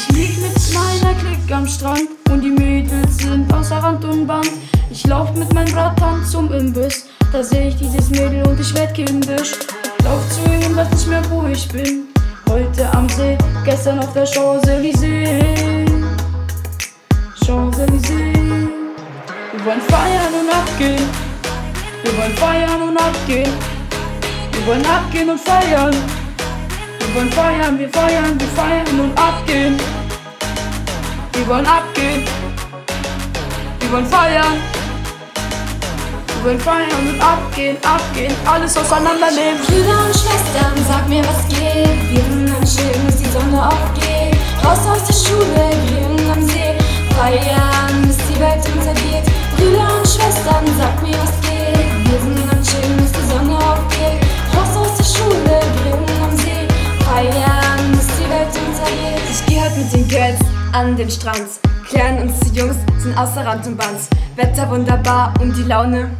Ich lieg mit meiner Klick am Strand und die Mädels sind außer Rand und Band. Ich lauf mit meinem Bratan zum Imbiss, da seh ich dieses Mädel und ich werd kindisch. Lauf zu ihm und weiß nicht mehr, wo ich bin. Heute am See, gestern auf der Champs-Élysées. Champs-Élysées. Wir wollen feiern und abgehen. Wir wollen feiern und abgehen. Wir wollen abgehen und feiern. Wir wollen feiern, wir feiern, wir feiern und abgehen. Wir wollen abgehen. Wir wollen feiern. Wir wollen feiern und abgehen, abgehen, alles auseinandernehmen. Brüder und Schwestern, sag mir, was geht. Wir sind am Chillen, mit den Girls an den Strand. Klären uns die Jungs, sind außer Rand und Band. Wetter wunderbar und die Laune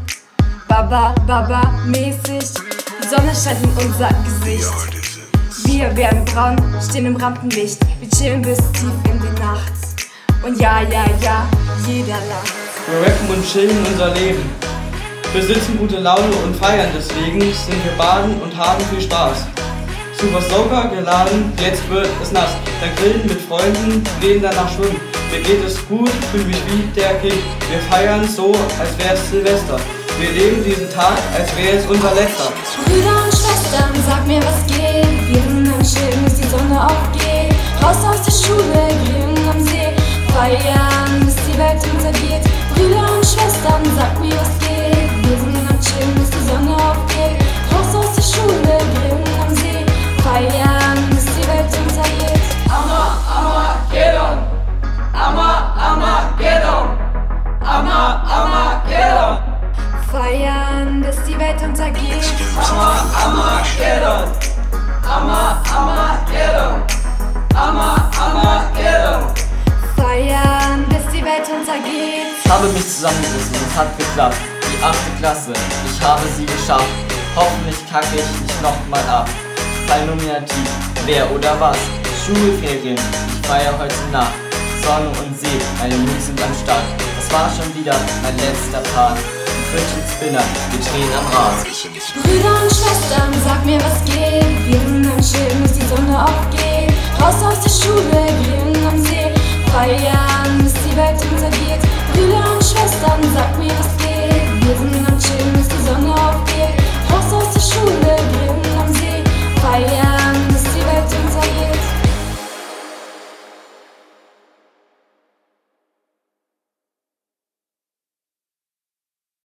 Baba, Baba mäßig. Die Sonne scheint in unser Gesicht. Wir werden braun, stehen im Rampenlicht. Wir chillen bis tief in die Nacht. Und ja, ja, ja, jeder lacht. Wir rappen und chillen unser Leben. Besitzen gute Laune und feiern deswegen, sind wir baden und haben viel Spaß. Super Soaker geladen, jetzt wird es nass. Dann grillen mit Freunden, gehen danach schwimmen. Mir geht es gut, fühle mich wie der King. Wir feiern so, als wäre es Silvester. Wir leben diesen Tag, als wäre es unser letzter. Brüder und Schwestern, sag mir, was geht. Wir bis die Welt untergeht. Amma, Armageddon. Amma, Armageddon. Amma, Armageddon. Feiern, bis die Welt untergeht. Ich habe mich zusammengerissen, es hat geklappt. Die achte Klasse, ich habe sie geschafft. Hoffentlich kacke ich nicht nochmal ab. Fall Nominativ, wer oder was? Schulferien, ich feier heute Nacht. Sonne und See, meine Jungs sind am Start. Das war schon wieder mein letzter Part. Fidget Spinner, wir drehen am Rad. Brüder und Schwestern, sag mir, was geht. Wir sind am Chillen, bis die Sonne aufgeht. Raus aus der Schule, grillen am See. Feiern,